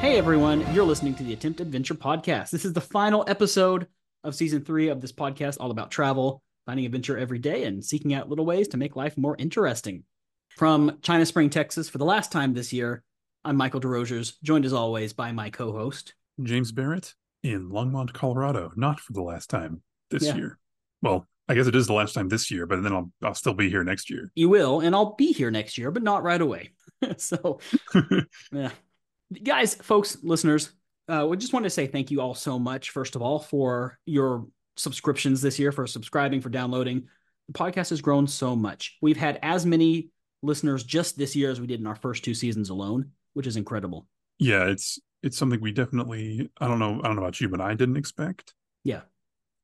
Hey everyone, you're listening to the Attempt Adventure Podcast. This is the final episode of season three of this podcast, all about travel, finding adventure every day, and seeking out little ways to make life more interesting. From China Spring, Texas, for the last time this year, I'm Michael Desrosiers, joined as always by my co-host. James Barrett in Longmont, Colorado, not for the last time this Yeah. year. Well, I guess it is the last time this year, but then I'll I'll still be here next year. You will, and I'll be here next year, but not right away. so, yeah. Guys, folks, listeners, uh, we just want to say thank you all so much, first of all, for your subscriptions this year, for subscribing, for downloading. The podcast has grown so much. We've had as many listeners just this year as we did in our first two seasons alone, which is incredible. yeah, it's it's something we definitely I don't know I don't know about you, but I didn't expect. Yeah.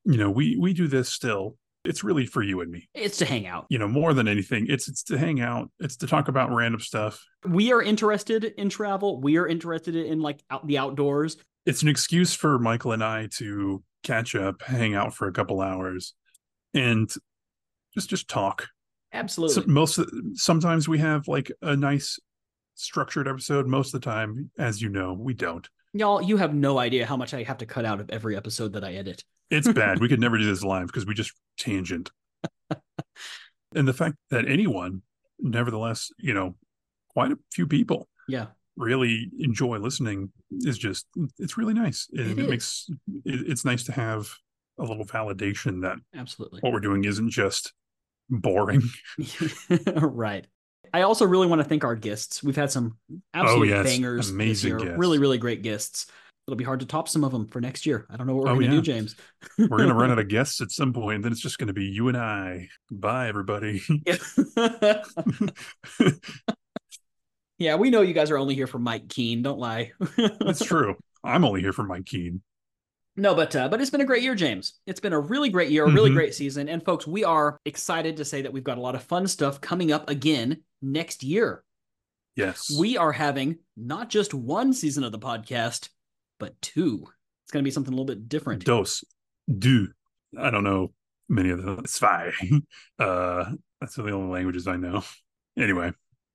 You know, we we do this still. It's really for you and me. It's to hang out. You know, more than anything, it's it's to hang out. It's to talk about random stuff. We are interested in travel. We are interested in like out the outdoors. It's an excuse for Michael and I to catch up, hang out for a couple hours, and just just talk. Absolutely. So most of- sometimes we have like a nice structured episode. Most of the time, as you know, we don't. Y'all, you have no idea how much I have to cut out of every episode that I edit. It's bad. we could never do this live because we just tangent. and the fact that anyone, nevertheless, you know, quite a few people Yeah. really enjoy listening is just it's really nice. It, It makes it, it's nice to have a little validation that Absolutely. what we're doing isn't just boring. right. I also really want to thank our guests. We've had some absolute yes. bangers this Amazing guests. Really, really great guests. It'll be hard to top some of them for next year. I don't know what we're Oh, going to yeah. do, James. We're gonna run out of guests at some point, and then it's just gonna be you and I. Bye, everybody. yeah, we know you guys are only here for Mike Keene. Don't lie. That's true. I'm only here for Mike Keene. No, but uh, but it's been a great year, James. It's been a really great year, a really Mhm. great season, and folks, we are excited to say that we've got a lot of fun stuff coming up again next year. Yes. We are having not just one season of the podcast, but two. It's going to be something a little bit different. Dos. do I don't know many of the Zwei. Uh that's the only languages I know. Anyway.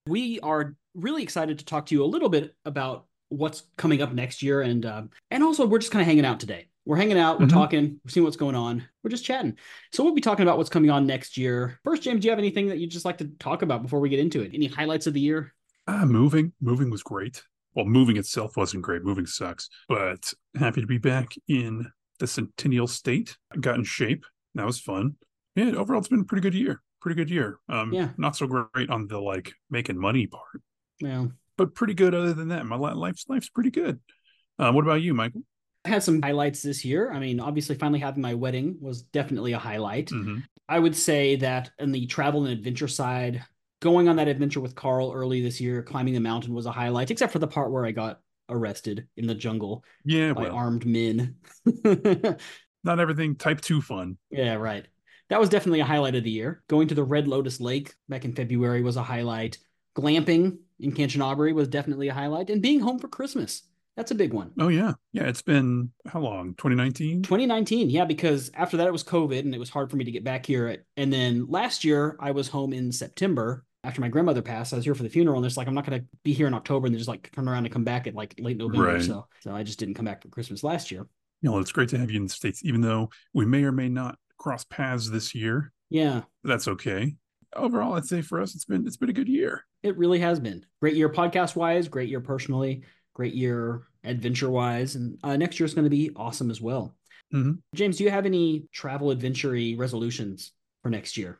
We are really excited to talk to you a little bit about what's coming up next year, and uh, and also we're just kind of hanging out today. We're hanging out, we're Mhm. talking, we're seeing what's going on, we're just chatting. So we'll be talking about what's coming on next year. First, James, do you have anything that you'd just like to talk about before we get into it? Any highlights of the year? Ah, moving. Moving was great. Well, moving itself wasn't great. Moving sucks. But happy to be back in the Centennial State. I got in shape. That was fun. Yeah, overall it's been a pretty good year. Pretty good year. Um Yeah. not so great on the like making money part. Yeah. but pretty good other than that. My life's life's pretty good. Uh, what about you, Michael? I had some highlights this year. I mean, obviously, finally having my wedding was definitely a highlight. Mhm. I would say that in the travel and adventure side, going on that adventure with Carl early this year, climbing the mountain was a highlight, except for the part where I got arrested in the jungle Yeah, by well, armed men. not everything type two fun. yeah, right. That was definitely a highlight of the year. Going to the Red Lotus Lake back in February was a highlight. Glamping in Kanchanaburi was definitely a highlight. And being home for Christmas, that's a big one. Oh yeah, yeah. It's been how long? 2019. 2019, yeah, because after that it was COVID and it was hard for me to get back here. And then last year I was home in September after my grandmother passed. I was here for the funeral, and it's like I'm not going to be here in October and then just like turn around and come back at like late November. Right. So, so I just didn't come back for Christmas last year. You know, it's great to have you in the states, even though we may or may not cross paths this year. Yeah, That's okay. Overall, I'd say for us, it's been it's been a good year. it really has been great year podcast wise, great year personally, great year adventure wise, and uh, next year is going to be awesome as well. Mhm. James, do you have any travel adventure resolutions for next year?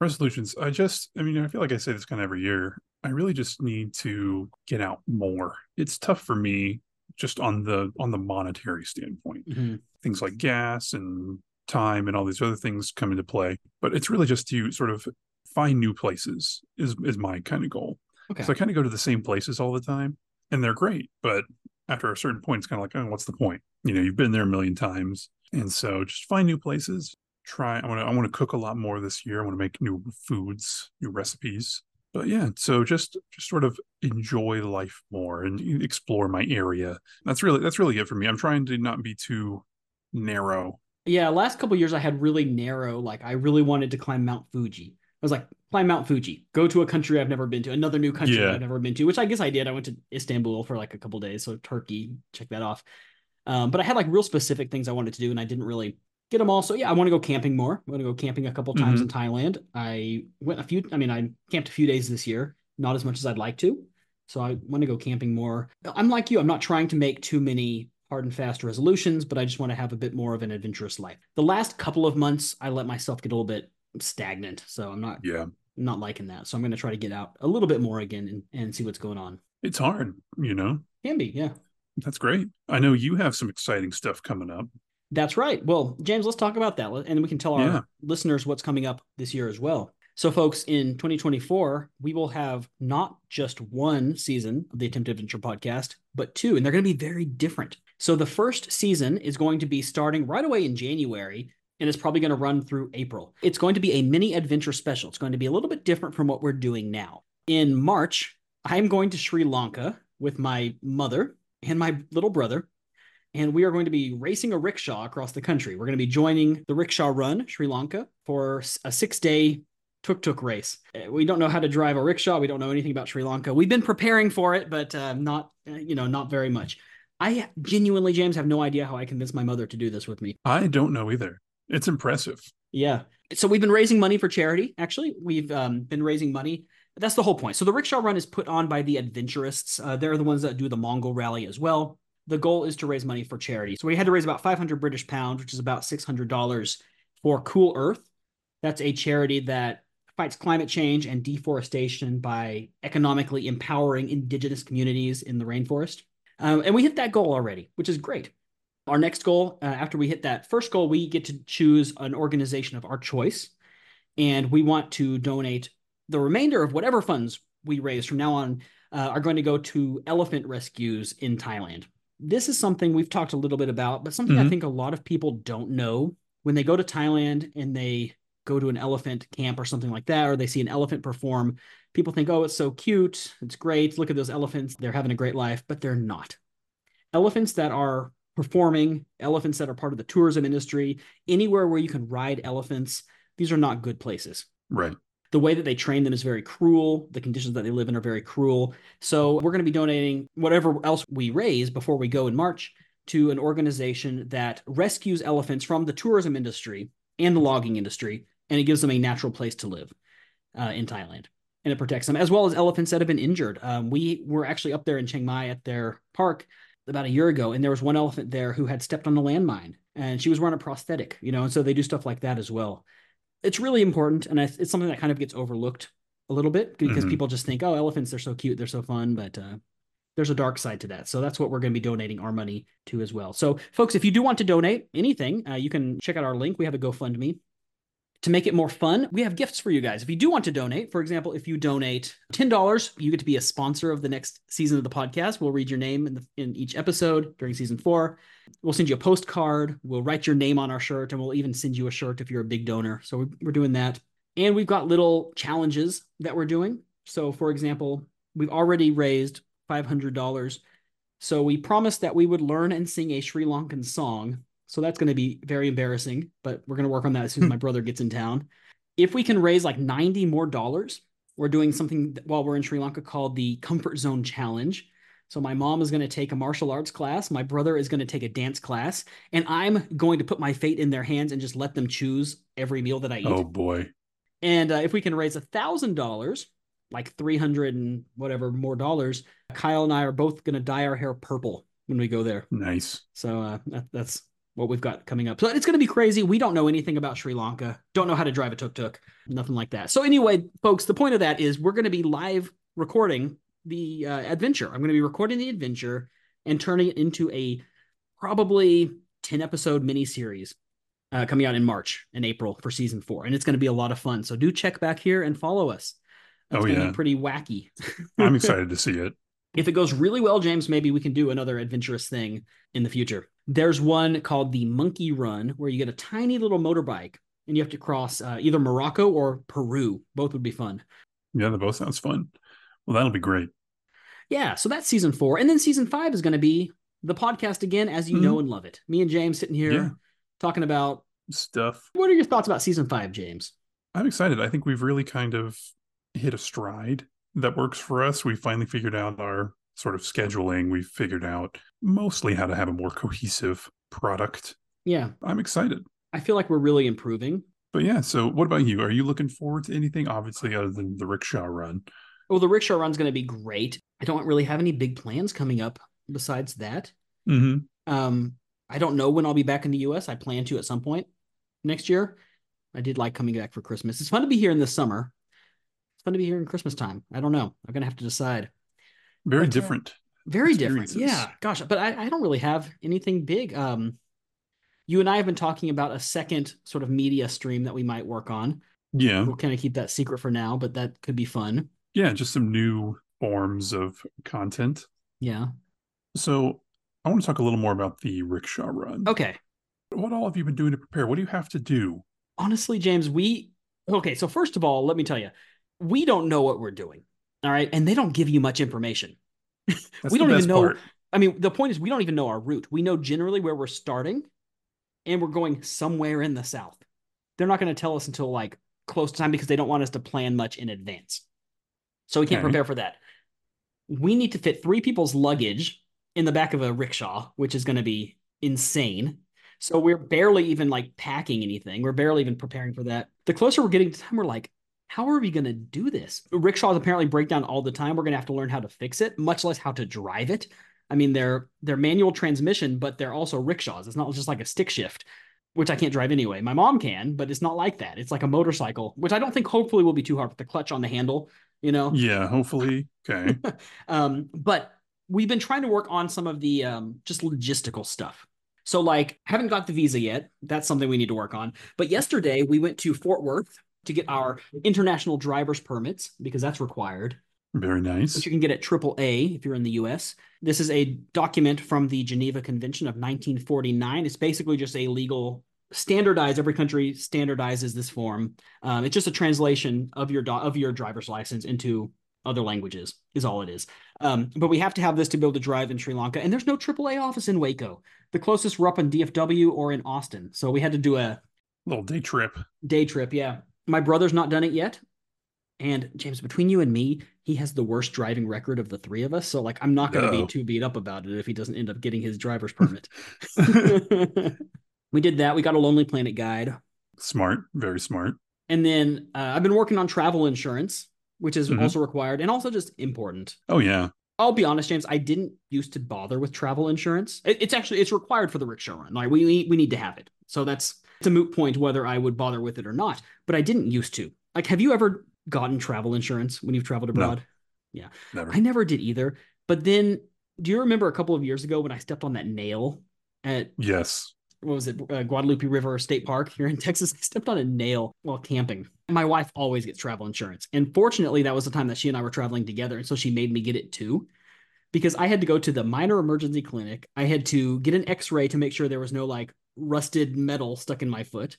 Resolutions. I just, I mean, I feel like I say this kind of every year. I really just need to get out more. It's tough for me just on the on the monetary standpoint. Mhm. things like gas and time and all these other things come into play. But it's really just to sort of find new places is is my kind of goal. Okay. So I kind of go to the same places all the time, and they're great. But after a certain point, it's kind of like, oh, what's the point? You know, you've been there a million times, and so just find new places. Try. I want to. I want to cook a lot more this year. I want to make new foods, new recipes. But yeah, so just just sort of enjoy life more and explore my area. That's really that's really it for me. I'm trying to not be too narrow Yeah, last couple years I had really narrow, like I really wanted to climb Mount Fuji. I was like, climb Mount Fuji, go to a country I've never been to, another new country Yeah. I've never been to, which I guess I did. I went to Istanbul for like a couple days, so Turkey, check that off. Um, but I had like real specific things I wanted to do, and I didn't really get them all. So yeah, I want to go camping more. I want to go camping a couple times in Thailand. I went a few. I mean, I camped a few days this year, not as much as I'd like to. So I want to go camping more. I'm like you. I'm not trying to make too many hard and fast resolutions, but I just want to have a bit more of an adventurous life. The last couple of months, I let myself get a little bit stagnant, so I'm not Yeah. not liking that. So I'm going to try to get out a little bit more again and, and see what's going on. It's hard, you know. Can be, yeah. That's great. I know you have some exciting stuff coming up. That's right. Well, James, let's talk about that, and we can tell our Yeah. listeners what's coming up this year as well. So, folks, in 2024, we will have not just one season of the Attempt Adventure podcast, but two, and they're going to be very different. So, the first season is going to be starting right away in January, and it's probably going to run through April. It's going to be a mini adventure special. It's going to be a little bit different from what we're doing now. In March, I'm going to Sri Lanka with my mother and my little brother and we are going to be racing a rickshaw across the country. We're going to be joining the Rickshaw Run, Sri Lanka, for a six day tuk tuk race. Uh, We don't know how to drive a rickshaw. We don't know anything about Sri Lanka. We've been preparing for it, but uh, not, uh, you know, not very much. I genuinely, James, have no idea how I convinced my mother to do this with me. I don't know either. It's impressive. Yeah. So we've been raising money for charity. Actually, we've um, been raising money. That's the whole point. So the rickshaw run is put on by the adventurists. Uh, they're the ones that do the Mongol rally as well. The goal is to raise money for charity. So we had to raise about 500 British pounds, which is about $600 for Cool Earth. That's a charity that fights climate change and deforestation by economically empowering indigenous communities in the rainforest. Um, and we hit that goal already, which is great. Our next goal, uh, after we hit that first goal, we get to choose an organization of our choice. And we want to donate the remainder of whatever funds we raise from now on uh, are going to go to elephant rescues in Thailand. This is something we've talked a little bit about, but something I Mhm. think a lot of people don't know. When they go to Thailand and they go to an elephant camp or something like that, or they see an elephant perform, people think, oh, it's so cute. It's great. Look at those elephants. They're having a great life, but they're not. Elephants that are performing, elephants that are part of the tourism industry, anywhere where you can ride elephants, these are not good places Right. the way that they train them is very cruel. The conditions that they live in are very cruel. So we're going to be donating whatever else we raise before we go in March to an organization that rescues elephants from the tourism industry and the logging industry, and it gives them a natural place to live uh, in Thailand. And it protects them, as well as elephants that have been injured. Um, we were actually up there in Chiang Mai at their park about a year ago, and there was one elephant there who had stepped on a landmine, and she was wearing a prosthetic, you know, and so they do stuff like that as well. It's really important and it's something that kind of gets overlooked a little bit because Mhm. people just think oh elephants they're so cute they're so fun but uh, there's a dark side to that. So that's what we're going to be donating our money to as well. So folks if you do want to donate anything uh, you can check out our link. We have a gofundme to make it more fun we have gifts for you guys. If you do want to donate for example if you donate $10 you get to be a sponsor of the next season of the podcast. We'll read your name in, the, in each episode during season four. We'll send you a postcard. We'll write your name on our shirt and we'll even send you a shirt if you're a big donor. So we're, we're doing that. And we've got little challenges that we're doing. So for example we've already raised $500 so we promised that we would learn and sing a sri lankan song so that's going to be very embarrassing but we're going to work on that as soon as my brother gets in town if we can raise like 90 more dollars we're doing something th- while we're in sri lanka called the comfort zone challenge so my mom is going to take a martial arts class. My brother is going to take a dance class, and I'm going to put my fate in their hands and just let them choose every meal that I eat. Oh boy. And uh, if we can raise a thousand dollars, like three hundred and whatever more dollars, Kyle and I are both going to dye our hair purple when we go there. Nice. So uh, that, that's what we've got coming up. So it's going to be crazy. We don't know anything about Sri Lanka. Don't know how to drive a tuk tuk. Nothing like that. So anyway, folks, the point of that is we're going to be live recording the uh, adventure. I'm going to be recording the adventure and turning it into a probably 10 episode mini series uh, coming out in March and April for season four. And it's going to be a lot of fun. So do check back here and follow us. That's Oh, going to yeah. be pretty wacky. I'm excited to see it. if it goes really well, James, maybe we can do another adventurous thing in the future. There's one called the Monkey Run, where you get a tiny little motorbike and you have to cross uh, either Morocco or Peru. Both would be fun. Yeah, that both sounds fun. Well, that'll be great. Yeah, so that's season four. And then season five is going to be the podcast again, as you Mhm. know and love it. Me and James sitting here Yeah. talking about Stuff. what are your thoughts about season five, James? I'm excited. I think we've really kind of hit a stride that works for us. We finally figured out our sort of scheduling. We've figured out mostly how to have a more cohesive product. Yeah. I'm excited. I feel like we're really improving. But yeah, so what about you? Are you looking forward to anything, obviously, other than the rickshaw run? Well, the rickshaw run's going to be great. I don't really have any big plans coming up besides that. Mm-hmm. Um, I don't know when I'll be back in the US. I plan to at some point next year. I did like coming back for Christmas. It's fun to be here in the summer. It's fun to be here in Christmas time. I don't know. I'm gonna have to decide. Very But, uh, different. Very different. Yeah. Gosh, but I, I don't really have anything big. Um, you and I have been talking about a second sort of media stream that we might work on. Yeah. We'll kind of keep that secret for now, but that could be fun. Yeah, just some new forms of content. Yeah. So I want to talk a little more about the rickshaw run. Okay. What all have you been doing to prepare? What do you have to do? honestly, James, we okay. So first of all, let me tell you, we don't know what we're doing. All right, and they don't give you much information. We don't even know- part. I mean, the point is, we don't even know our route. We know generally where we're starting, and we're going somewhere in the south. They're not going to tell us until like close to time because they don't want us to plan much in advance. So we can't Okay. prepare for that. We need to fit three people's luggage in the back of a rickshaw, which is going to be insane. So we're barely even like packing anything. We're barely even preparing for that. The closer we're getting to time, we're like, how are we going to do this? Rickshaws apparently break down all the time. We're going to have to learn how to fix it, much less how to drive it. I mean, they're they're manual transmission, but they're also rickshaws. It's not just like a stick shift, which I can't drive anyway. My mom can, but it's not like that. It's like a motorcycle, which I don't think hopefully will be too hard with the clutch on the handle, you know. Yeah, hopefully. Okay. Um, but we've been trying to work on some of the um, just logistical stuff. So, like, haven't got the visa yet. That's something we need to work on. But yesterday we went to Fort Worth to get our international driver's permits because that's required, Very nice. which you can get at AAA if you're in the US. This is a document from the Geneva Convention of 1949. It's basically just a legal standardized every country standardizes this form um, it's just a translation of your do- of your driver's license into other languages is all it is um, but we have to have this to be able to drive in sri lanka and there's no aaa office in waco the closest we're up in dfw or in austin so we had to do a Little day trip. day trip yeah my brother's not done it yet and james between you and me he has the worst driving record of the three of us so like i'm not going to be too beat up about it if he doesn't end up getting his driver's permit we did that we got a lonely planet guide Smart. Very smart. and then uh, i've been working on travel insurance which is Mhm. also required and also just important Oh yeah. I'll be honest, James. I didn't used to bother with travel insurance. It, it's actually it's required for the rickshaw run. Like we we need to have it. So that's it's a moot point whether I would bother with it or not. But I didn't used to. Like, have you ever gotten travel insurance when you've traveled No. abroad? Never. I never did either. But then, do you remember a couple of years ago when I stepped on that nail at yes. what was it, uh, Guadalupe River State Park here in Texas. I stepped on a nail while camping. My wife always gets travel insurance. And fortunately, that was the time that she and I were traveling together. And so she made me get it too. Because I had to go to the minor emergency clinic. I had to get an x ray to make sure there was no like rusted metal stuck in my foot,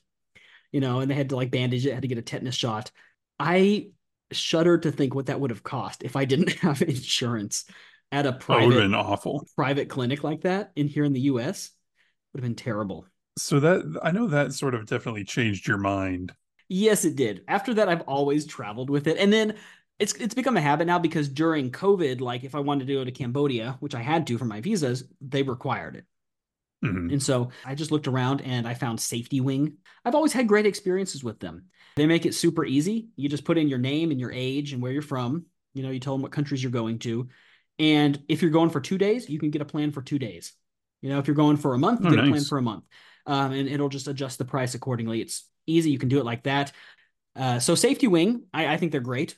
you know, and they had to like bandage it, had to get a tetanus shot. I shudder to think what that would have cost if I didn't have insurance at a private awful. private clinic like that in here in the US. Would have been terrible. So that I know that sort of definitely changed your mind. Yes, it did. After that, I've always traveled with it, and then it's it's become a habit now because during COVID, like if I wanted to go to Cambodia, which I had to for my visas, they required it, Mhm. and so I just looked around and I found Safety Wing. I've always had great experiences with them. They make it super easy. You just put in your name and your age and where you're from. You know, you tell them what countries you're going to, and if you're going for two days, you can get a plan for two days. You know, if you're going for a month, you Oh, get a plan for a month, um, and it'll just adjust the price accordingly. It's easy. You can do it like that. Uh, so Safety Wing, I, I think they're great.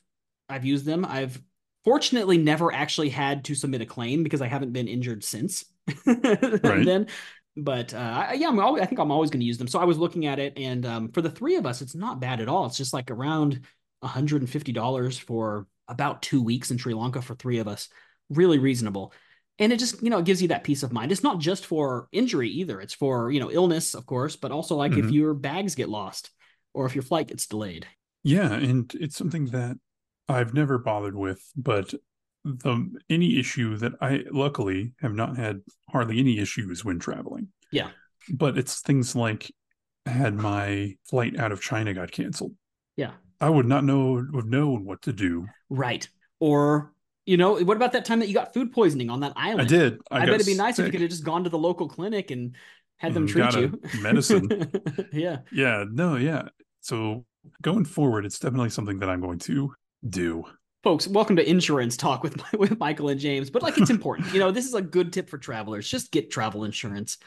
I've used them. I've fortunately never actually had to submit a claim because I haven't been injured since then. But uh, I, yeah, I'm always, I think I'm always going to use them. So I was looking at it, and um, for the three of us, it's not bad at all. It's just like around $150 for about two weeks in Sri Lanka for three of us. Really reasonable. And it just, you know, it gives you that peace of mind. It's not just for injury either. It's for, you know, illness, of course, but also like if Mhm. your bags get lost or if your flight gets delayed. Yeah, and it's something that I've never bothered with, but the any issue that I luckily have not had hardly any issues when traveling. Yeah. But it's things like had my flight out of China got canceled. Yeah. I would not know have known what to do. Right. Or you know, what about that time that you got food poisoning on that island? I did. I, I, bet it'd be nice if you could have just gone to the local clinic and had them Mm, treat you. medicine. yeah. Yeah, no, yeah. So going forward, it's definitely something that I'm going to do. Folks, welcome to insurance talk with with Michael and James. But like it's important. you know, this is a good tip for travelers. Just get travel insurance.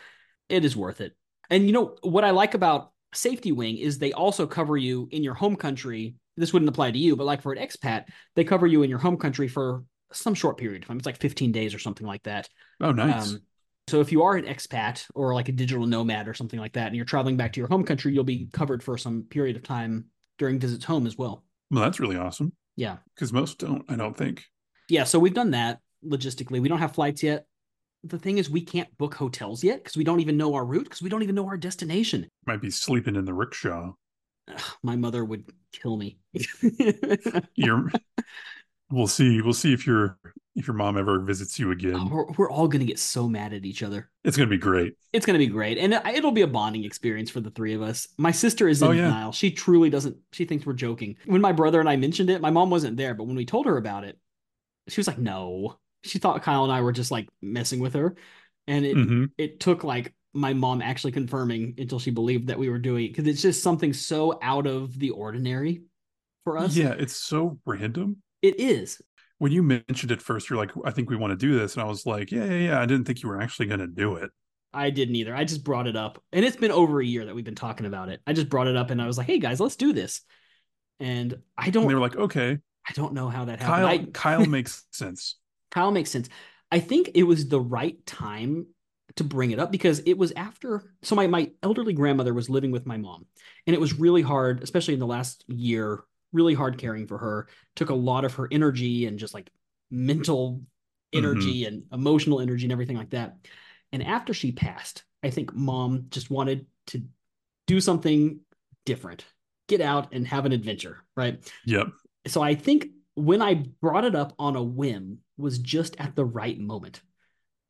It is worth it. And you know what I like about Safety Wing is they also cover you in your home country. This wouldn't apply to you, but like for an expat, they cover you in your home country for some short period of time. It's like 15 days or something like that. Oh, nice. Um, so if you are an expat or like a digital nomad or something like that, and you're traveling back to your home country, you'll be covered for some period of time during visits home as well. well, that's really awesome Yeah. because most don't. I don't think. Yeah. So we've done that logistically. We don't have flights yet. The thing is, we can't book hotels yet because we don't even know our route because we don't even know our destination. Might be sleeping in the rickshaw. Ugh, my mother would kill me. You're. we'll see. We'll see if your if your mom ever visits you again. we're, we're all going to get so mad at each other. It's gonna be great. It's going to be great. And it- it'll be a bonding experience for the three of us. My sister is in Oh, yeah. denial. She truly doesn't, she thinks we're joking. When my brother and I mentioned it, my mom wasn't there, but when we told her about it, she was like, no. She thought Kyle and I were just like messing with her. And it, hmm it took like my mom actually confirming until she believed that we were doing it because it's just something so out of the ordinary for us. Yeah, it's so random. It is. When you mentioned it first, you're like, "I think we want to do this," and I was like, "Yeah, yeah, yeah." I didn't think you were actually gonna do it. I didn't either. I just brought it up. And it's been over a year that we've been talking about it. I just brought it up and I was like, hey guys, let's do this. And I don't they were like, "Okay." I don't know how that Kyle, happened. I, Kyle makes sense. Kyle makes sense. I think it was the right time to bring it up because it was after so my my elderly grandmother was living with my mom and it was really hard especially in the last year really hard caring for her took a lot of her energy and just like mental energy mm-hmm. and emotional energy and everything like that and after she passed i think mom just wanted to do something different get out and have an adventure right Yep. so I think when I brought it up on a whim was just at the right moment.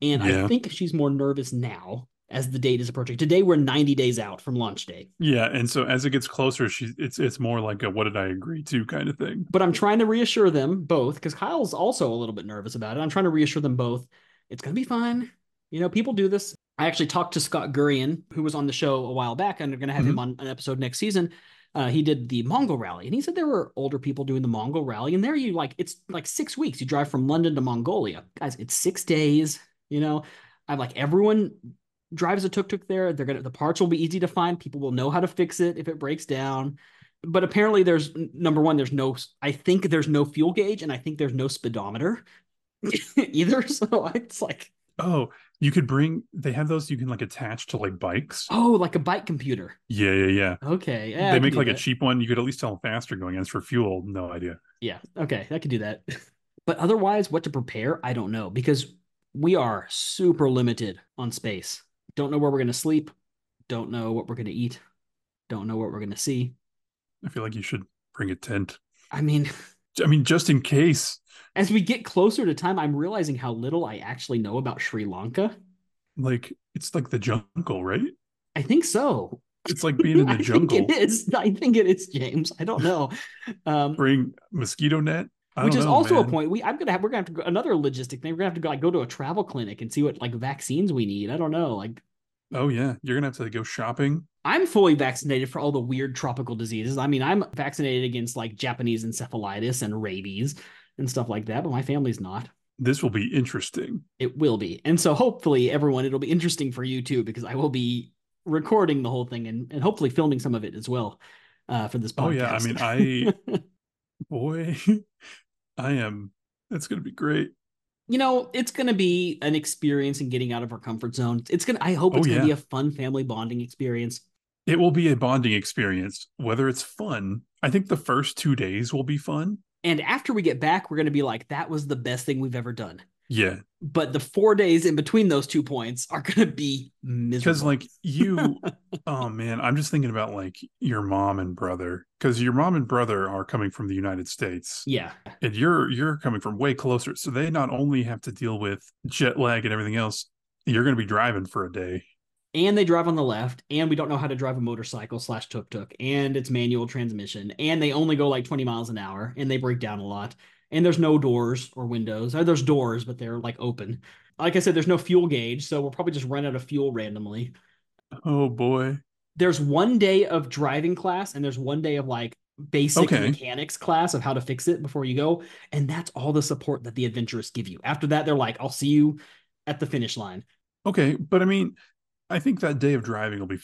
And Yeah. I think she's more nervous now as the date is approaching. Today we're 90 days out from launch day. Yeah, and so as it gets closer, she it's it's more like a "what did I agree to" kind of thing. But I'm trying to reassure them both because Kyle's also a little bit nervous about it. I'm trying to reassure them both. It's going to be fine. You know, people do this. I actually talked to Scott Gurian, who was on the show a while back, and I'm going to have him on an episode next season. Uh, he did the Mongol rally, and he said there were older people doing the Mongol rally, and there you like it's like six weeks. You drive from London to Mongolia, guys. It's six days. You know, I'm like everyone drives a tuk tuk there. They're gonna the parts will be easy to find. People will know how to fix it if it breaks down. But apparently, there's number one. There's no. I think there's no fuel gauge, and I think there's no speedometer either. So it's like, Oh, you could bring. They have those you can like attach to like bikes. oh, like a bike computer. Yeah, yeah, yeah. Okay, yeah, they make like a cheap one. You could at least tell how fast you're going. As for fuel, no idea. Yeah. Okay. I could do that. but otherwise, what to prepare, I don't know because we are super limited on space. Don't know where we're going to sleep. Don't know what we're going to eat. Don't know what we're going to see. I feel like you should bring a tent. I mean, I mean, just in case. as we get closer to time, I'm realizing how little I actually know about Sri Lanka. Like it's like the jungle, right? I think so. It's like being in the I jungle. think it is. I think it is, James. I don't know. Um, Bring mosquito net. I which is know, also a point we I'm gonna have we're gonna have to go another logistic thing. We're gonna have to go like go to a travel clinic and see what like vaccines we need. I don't know. Like Oh yeah, you're gonna have to go shopping. I'm fully vaccinated for all the weird tropical diseases. I mean, I'm vaccinated against like Japanese encephalitis and rabies and stuff like that, but my family's not. This will be interesting. It will be. And so hopefully everyone it'll be interesting for you too because I will be recording the whole thing and, and hopefully filming some of it as well uh, for this podcast. Oh yeah, I mean, I boy, I am. That's gonna be great. You know, it's going to be an experience in getting out of our comfort zone. It's going to, I hope oh, it's Oh, going to be a fun family bonding experience. It will be a bonding experience. Whether it's fun, I think the first two days will be fun. And after we get back, we're going to be like, that was the best thing we've ever done. Yeah, But the four days in between those two points are going to be miserable. because like you, oh man, I'm just thinking about like your mom and brother. Because your mom and brother are coming from the United States, yeah, and you're you're coming from way closer. So they not only have to deal with jet lag and everything else, you're going to be driving for a day. and they drive on the left, and we don't know how to drive a motorcycle slash tuk tuk, and it's manual transmission, and they only go like 20 miles an hour, and they break down a lot, and there's no doors or windows. Or there's doors, but they're like open. Like I said, there's no fuel gauge, so we'll probably just run out of fuel randomly. Oh boy. There's one day of driving class, and there's one day of like basic Okay. mechanics class of how to fix it before you go, and that's all the support that the adventurists give you. After that, they're like, "I'll see you at the finish line." Okay, but I mean, I think that day of driving will be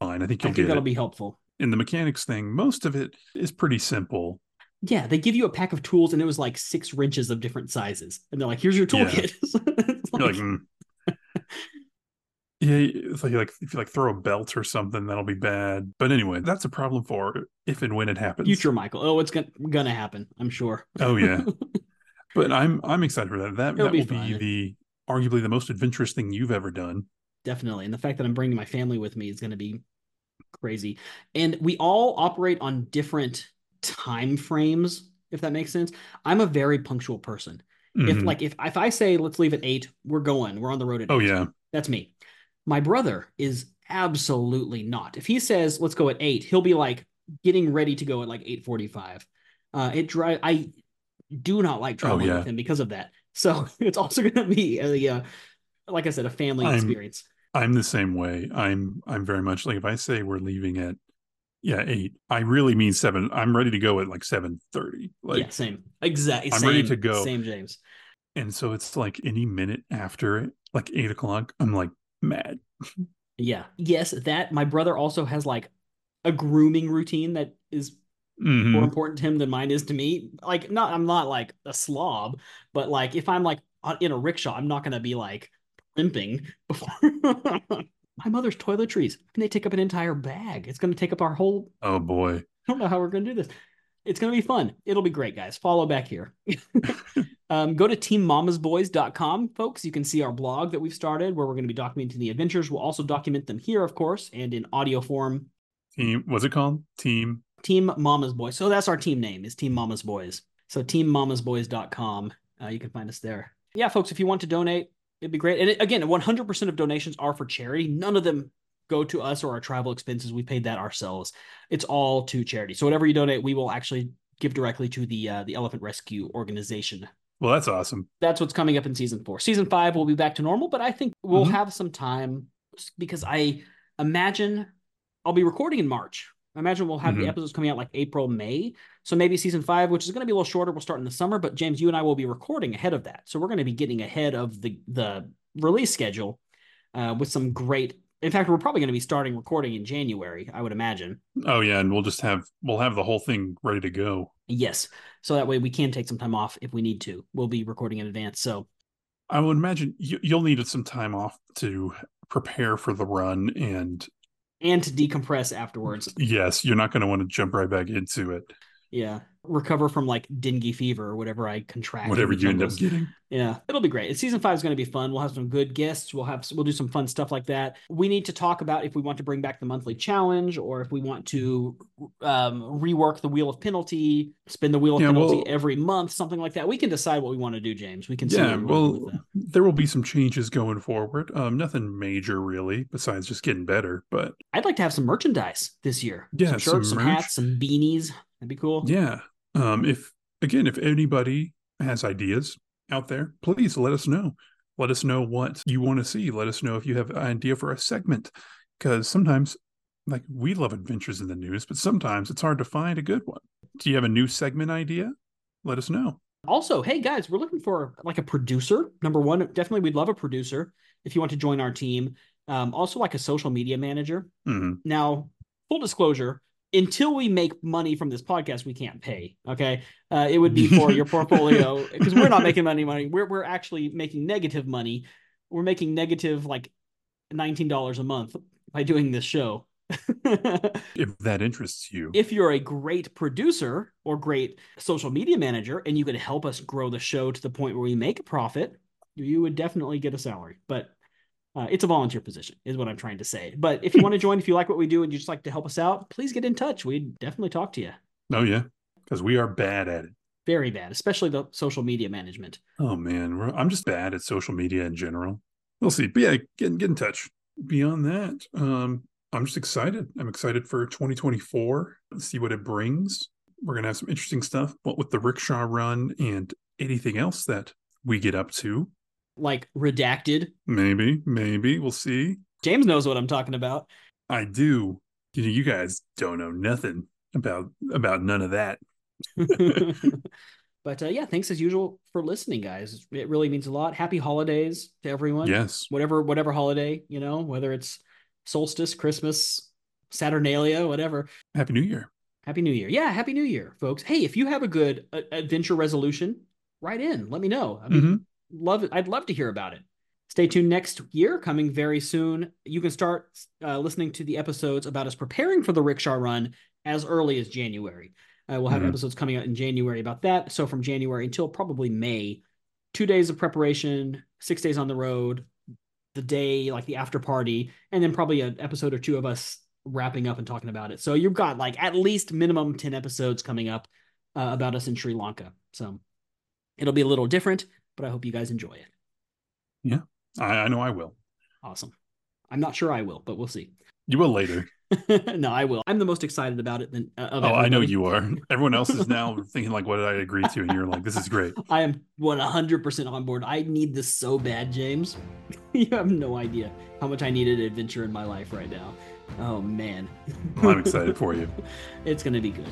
fine. I think you'll I think get that'll it. be helpful. In the mechanics thing, most of it is pretty simple. Yeah, they give you a pack of tools, and it was like six wrenches of different sizes, and they're like, "Here's your toolkit." It's You're like, mm. yeah, it's like, like if you like throw a belt or something, that'll be bad. But anyway, that's a problem for if and when it happens. future Michael. Oh, it's gonna gonna happen. I'm sure. Oh yeah, but I'm I'm excited for that. That It'll that be will be the arguably the most adventurous thing you've ever done. Definitely. And the fact that I'm bringing my family with me is going to be crazy. And we all operate on different time frames, if that makes sense. I'm a very punctual person. If Mhm. like if if I say let's leave at eight, we're going. We're on the road at oh eight. yeah, That's me. My brother is absolutely not. If he says let's go at eight, he'll be like getting ready to go at like eight forty-five. Uh, it drive. I do not like traveling yeah. with him because of that. So it's also going to be a, uh, like I said, a family I'm- experience. I'm the same way. I'm I'm very much like if I say we're leaving at yeah eight, I really mean seven. I'm ready to go at like seven thirty. Like yeah, same. Exactly. I'm same, ready to go. Same, James. and so it's like any minute after like eight o'clock, I'm like mad. Yeah. Yes, that my brother also has like a grooming routine that is Mhm. more important to him than mine is to me. Like, not I'm not like a slob, but like if I'm like in a rickshaw, I'm not gonna be like primping before. My mother's toiletries, and they take up an entire bag. It's gonna take up our whole. Oh boy. I don't know how we're gonna do this. It's gonna be fun. It'll be great, guys. Follow back here. um, go to teammamasboys.com, folks. You can see our blog that we've started where we're going to be documenting the adventures. We'll also document them here, of course, and in audio form. Team what's it called? Team Team Mama's Boys. So that's our team name is Team Mama's Boys. So teammamasboys.com. Uh, you can find us there. Yeah, folks, if you want to donate, it'd be great. And it, again, 100% of donations are for charity. None of them go to us or our travel expenses. We paid that ourselves. It's all to charity. So whatever you donate, we will actually give directly to the uh, the Elephant Rescue Organization. Well, that's awesome. That's what's coming up in season four. Season five will be back to normal, but I think we'll Mhm. have some time because I imagine I'll be recording in March. I imagine we'll have the Mhm. episodes coming out like April, May. So maybe season five, which is going to be a little shorter, will start in the summer. But James, you and I will be recording ahead of that, so we're going to be getting ahead of the the release schedule uh, with some great. In fact, we're probably going to be starting recording in January. I would imagine. Oh yeah, and we'll just have we'll have the whole thing ready to go. Yes, so that way we can take some time off if we need to. We'll be recording in advance. So I would imagine you, you'll need some time off to prepare for the run, and and to decompress afterwards. yes, you're not going to want to jump right back into it. Yeah, recover from like dengue fever or whatever I contract. Whatever you end up getting. Yeah, it'll be great. Season five is going to be fun. We'll have some good guests. We'll have we'll do some fun stuff like that. We need to talk about if we want to bring back the monthly challenge or if we want to um, rework the wheel of penalty, spin the wheel of Yeah, penalty well- every month, something like that. We can decide what we want to do, James. We can Yeah, we well, there will be some changes going forward. Um, nothing major really, besides just getting better. But I'd like to have some merchandise this year. Yeah, some some shirts, some, merch. hats, some beanies. That'd be cool. yeah, um, if again, if anybody has ideas out there, please let us know. Let us know what you want to see. Let us know if you have an idea for a segment, because sometimes, like we love adventures in the news, but sometimes it's hard to find a good one. Do you have a new segment idea? Let us know. Also, hey guys, we're looking for like a producer. Number one, definitely we'd love a producer if you want to join our team. Um, also, like a social media manager. Mhm. Now, full disclosure, until we make money from this podcast, we can't pay. Okay, uh, it would be for your portfolio because we're not making money. Money. We're we're actually making negative money. We're making negative like nineteen dollars a month by doing this show. If that interests you, if you're a great producer or great social media manager and you could help us grow the show to the point where we make a profit, you would definitely get a salary. But uh, it's a volunteer position, is what I'm trying to say. But if you want to join, if you like what we do and you just like to help us out, please get in touch. We'd definitely talk to you. oh yeah, because we are bad at it. Very bad, especially the social media management. Oh man, we're, I'm just bad at social media in general. We'll see. But yeah, get get in touch. beyond that, um, I'm just excited. I'm excited for 2024. See what it brings. We're gonna have some interesting stuff, but with the rickshaw run and anything else that we get up to. Like redacted. Maybe, maybe we'll see. James knows what I'm talking about. I do. You know, you guys don't know nothing about about none of that. but uh, yeah, thanks as usual for listening, guys. It really means a lot. Happy holidays to everyone. Yes. Whatever whatever holiday, you know, whether it's solstice, Christmas, Saturnalia, whatever. Happy New Year. Happy New Year. Yeah, Happy New Year, folks. Hey, if you have a good uh, adventure resolution, write in. Let me know. I mean, mm-hmm. Love it. I'd love to hear about it. Stay tuned next year, coming very soon. You can start uh, listening to the episodes about us preparing for the rickshaw run as early as January. Uh, we'll have mm-hmm. episodes coming out in January about that. So from January until probably May, two days of preparation, six days on the road, the day like the after party, and then probably an episode or two of us wrapping up and talking about it. So you've got like at least minimum 10 episodes coming up uh, about us in Sri Lanka. So it'll be a little different, but I hope you guys enjoy it. Yeah, I, I know I will. Awesome. I'm not sure I will, but we'll see. You will later. no, I will. I'm the most excited about it than. Uh, oh, everybody. I know you are. Everyone else is now thinking like, "What did I agree to?" And you're like, "This is great." I am 100 percent on board. I need this so bad, James. you have no idea how much I needed an adventure in my life right now. Oh man. well, I'm excited for you. It's gonna be good.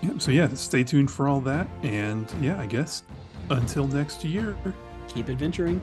Yeah. So yeah, stay tuned for all that, and yeah, I guess until next year. Keep adventuring.